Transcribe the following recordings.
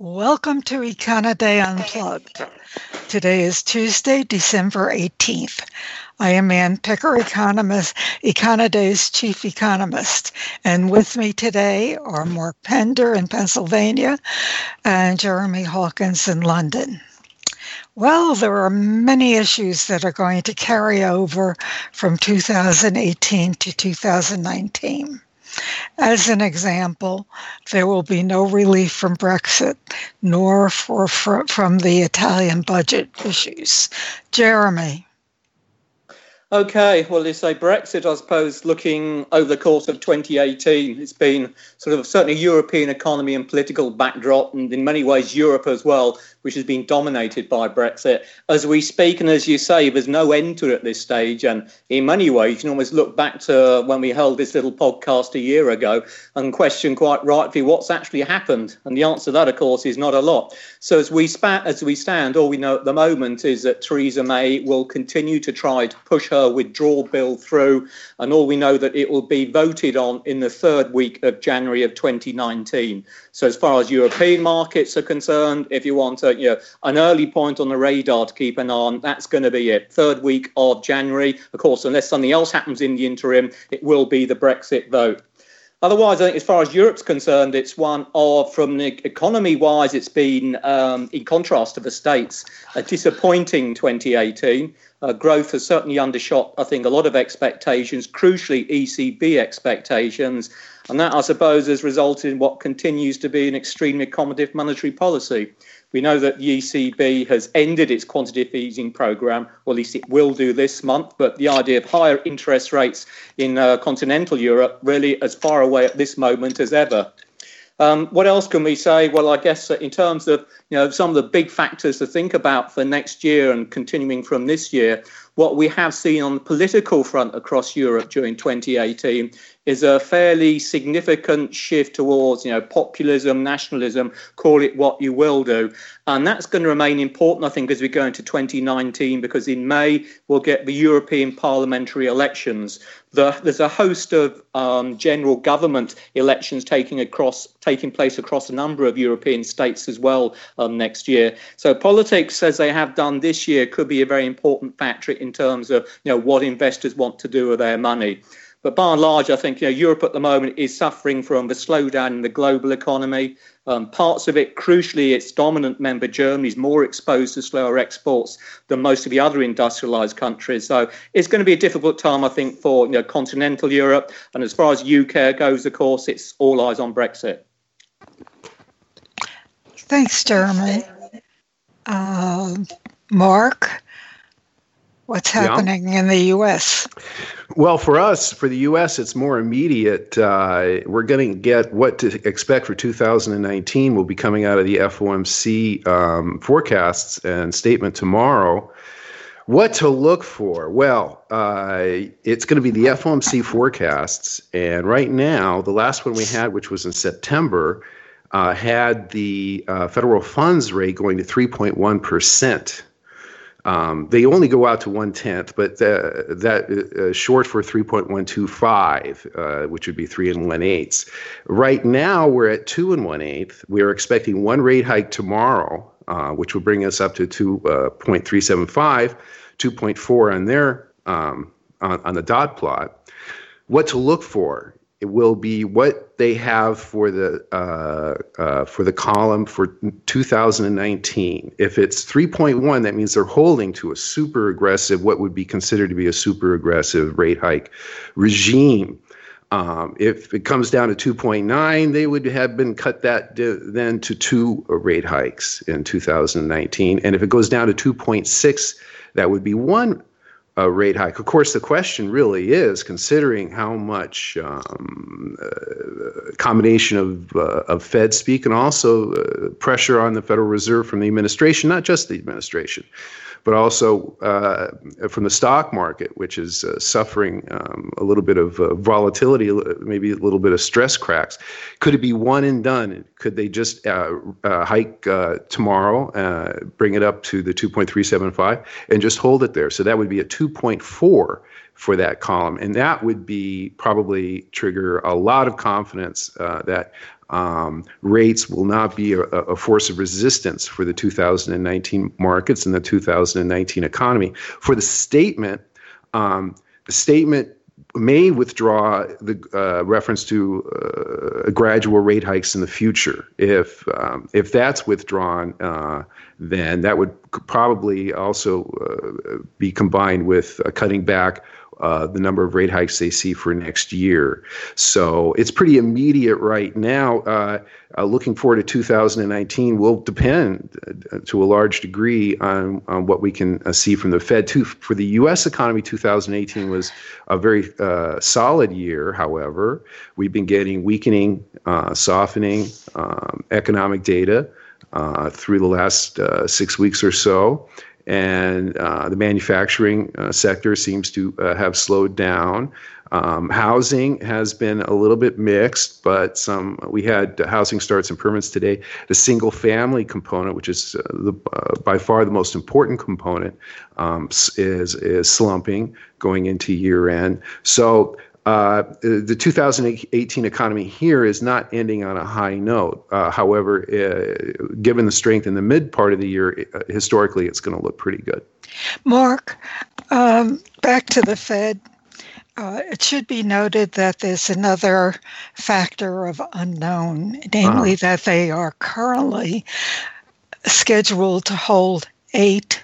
Welcome to Econoday Unplugged. Today is Tuesday, December 18th. I am Anne Picker, economist, Econoday's chief economist. And with me today are Mark Pender in Pennsylvania and Jeremy Hawkins in London. Well, there are many issues that are going to carry over from 2018 to 2019. As an example, there will be no relief from Brexit, nor for, for, from the Italian budget issues. Jeremy. Okay, well, you say Brexit, I suppose, looking over the course of 2018, it's been sort of certainly European economy and political backdrop, and in many ways Europe as well, which has been dominated by Brexit. As we speak, and as you say, there's no end to it at this stage. And in many ways, you can almost look back to when we held this little podcast a year ago and question quite rightly what's actually happened. And the answer to that, of course, is not a lot. So as we, spat, as we stand, all we know at the moment is that Theresa May will continue to try to push her withdrawal bill through. And all we know that it will be voted on in the third week of January of 2019. So as far as European markets are concerned, if you want a, you know, an early point on the radar to keep an eye on, that's going to be it. Third week of January. Of course, unless something else happens in the interim, it will be the Brexit vote. Otherwise, I think as far as Europe's concerned, it's one of, from the economy wise, it's been, um, in contrast to the States, a disappointing 2018. Uh, growth has certainly undershot, I think, a lot of expectations, crucially ECB expectations. And that, I suppose, has resulted in what continues to be an extremely accommodative monetary policy. We know that the ECB has ended its quantitative easing program, or at least it will do this month. But the idea of higher interest rates in uh, continental Europe really as far away at this moment as ever. Um, what else can we say? Well, I guess in terms of you know some of the big factors to think about for next year and continuing from this year, what we have seen on the political front across Europe during 2018 is a fairly significant shift towards, you know, populism, nationalism, call it what you will do. And that's going to remain important, I think, as we go into 2019, because in May we'll get the European parliamentary elections. The, there's a host of um, general government elections taking across taking place across a number of European states as well um, next year. So politics, as they have done this year, could be a very important factor in terms of you know what investors want to do with their money. But by and large, I think you know, Europe at the moment is suffering from the slowdown in the global economy. Um, parts of it, crucially, its dominant member Germany is more exposed to slower exports than most of the other industrialized countries. So it's going to be a difficult time, I think, for you know, continental Europe. And as far as UK goes, of course, it's all eyes on Brexit. Thanks, Jeremy. Uh, Mark, what's happening yeah. in the U.S.? Well, for us, for the U.S., it's more immediate. Uh, we're going to get what to expect for 2019 will be coming out of the FOMC um, forecasts and statement tomorrow. What to look for? Well, uh, it's going to be the FOMC forecasts. And right now, the last one we had, which was in September, uh, had the uh, federal funds rate going to 3.1 percent. Um, they only go out to one tenth, but uh, that uh, short for 3.125, uh, which would be three and one eighths. Right now, we're at two and one eighth. We are expecting one rate hike tomorrow, uh, which will bring us up to 2.375, 2.4 on their um, on, on the dot plot. What to look for? It will be what they have for the uh, uh, for the column for 2019. If it's 3.1, that means they're holding to a super aggressive, what would be considered to be a super aggressive rate hike regime. Um, if it comes down to 2.9, they would have been cut that then to two rate hikes in 2019. And if it goes down to 2.6, that would be one a rate hike. Of course, the question really is, considering how much um, uh, combination of uh, of Fed speak and also uh, pressure on the Federal Reserve from the administration, not just the administration, but also uh, from the stock market, which is uh, suffering um, a little bit of uh, volatility, maybe a little bit of stress cracks. Could it be one and done? Could they just hike tomorrow, bring it up to the 2.375, and just hold it there? So that would be a 2.4 for that column. And that would be probably trigger a lot of confidence uh, that Um, rates will not be a, a, force of resistance for the 2019 markets and the 2019 economy. For the statement, um, the statement may withdraw the uh, reference to uh, gradual rate hikes in the future. If um, if that's withdrawn, uh, then that would probably also uh, be combined with cutting back uh, the number of rate hikes they see for next year. So it's pretty immediate right now. Uh, uh, looking forward to 2019 will depend uh, to a large degree on, on what we can uh, see from the Fed. Too, for the U.S. economy, 2018 was a very uh, solid year. However, we've been getting weakening, softening um, economic data. through the last six weeks or so, and uh, the manufacturing uh, sector seems to uh, have slowed down. Um, housing has been a little bit mixed, but some we had housing starts and permits today. The single family component, which is uh, the, uh, by far the most important component, um, is is slumping going into year end. So uh, the 2018 economy here is not ending on a high note. Uh, however, uh, given the strength in the mid part of the year, uh, historically, it's going to look pretty good. Mark, um, back to the Fed. Uh, it should be noted that there's another factor of unknown, namely uh-huh. that they are currently scheduled to hold eight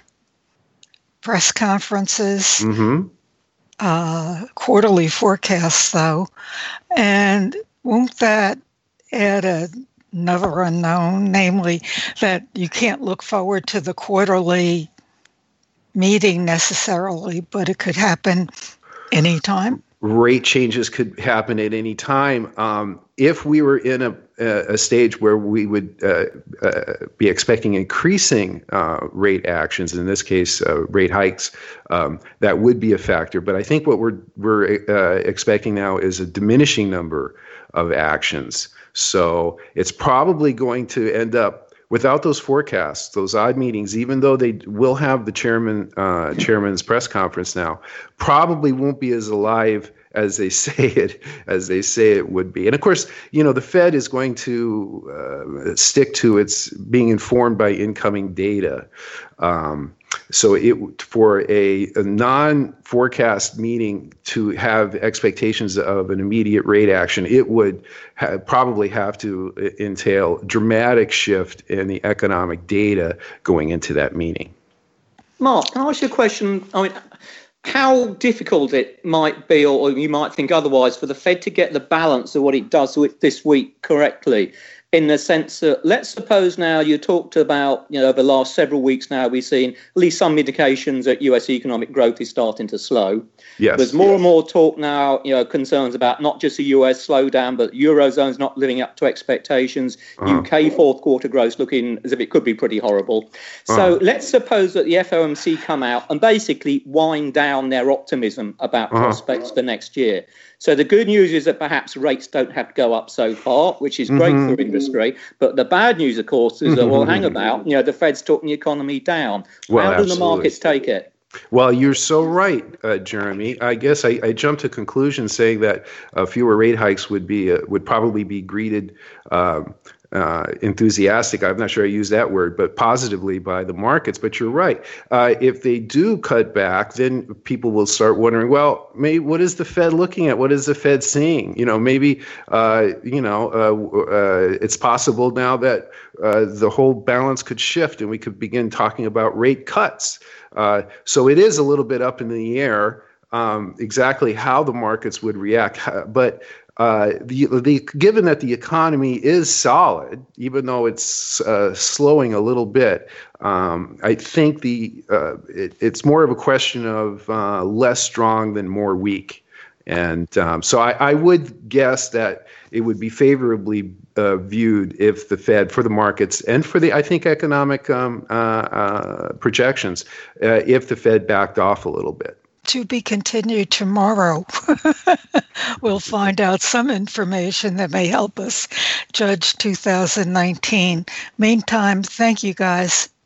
press conferences mm-hmm uh, quarterly forecasts, though. And won't that add a, another unknown, namely that you can't look forward to the quarterly meeting necessarily, but it could happen anytime? Rate changes could happen at any time. Um, if we were in a a stage where we would uh, uh, be expecting increasing uh, rate actions, in this case, uh, rate hikes, um, that would be a factor. But I think what we're we're uh, expecting now is a diminishing number of actions. So it's probably going to end up without those forecasts, those odd meetings, even though they will have the chairman uh, chairman's press conference now, probably won't be as alive as they say it as they say it would be. And of course, you know, the Fed is going to uh, stick to its being informed by incoming data. Um, so it for a, a, non-forecast meeting to have expectations of an immediate rate action, it would ha- probably have to uh, entail dramatic shift in the economic data going into that meeting. Mark, can I ask you a question? I mean, how difficult it might be, or you might think otherwise, for the Fed to get the balance of what it does this week correctly in the sense that let's suppose now you talked about you know over the last several weeks now we've seen at least some indications that US economic growth is starting to slow. Yes. There's more yes. and more talk now, you know, concerns about not just the US slowdown, but Eurozone's not living up to expectations. Uh-huh. UK fourth quarter growth looking as if it could be pretty horrible. Uh-huh. So let's suppose that the FOMC come out and basically wind down their optimism about uh-huh. prospects for next year. So the good news is that perhaps rates don't have to go up so far, which is great mm-hmm. for industry. But the bad news, of course, is that well, hang mm-hmm. about, you know, the Fed's talking the economy down. Well, How do the markets take it? Well, you're so right, uh, Jeremy. I guess I, I, jumped to conclusion saying that uh, fewer rate hikes would be uh, would probably be greeted um, uh, enthusiastic. I'm not sure I use that word, but positively by the markets. But you're right. Uh, if they do cut back, then people will start wondering, well, maybe what is the Fed looking at? What is the Fed seeing? You know, maybe uh, you know uh, uh, it's possible now that uh, the whole balance could shift and we could begin talking about rate cuts. so it is a little bit up in the air. Um, exactly how the markets would react, but uh, the, the, given that the economy is solid, even though it's uh, slowing a little bit, um, I think the uh, it, it's more of a question of uh, less strong than more weak. And um, so I, I, would guess that it would be favorably uh, viewed if the Fed, for the markets and for the, I think, economic um, projections, if the Fed backed off a little bit to be continued tomorrow. we'll find out some information that may help us judge 2019. Meantime, thank you guys.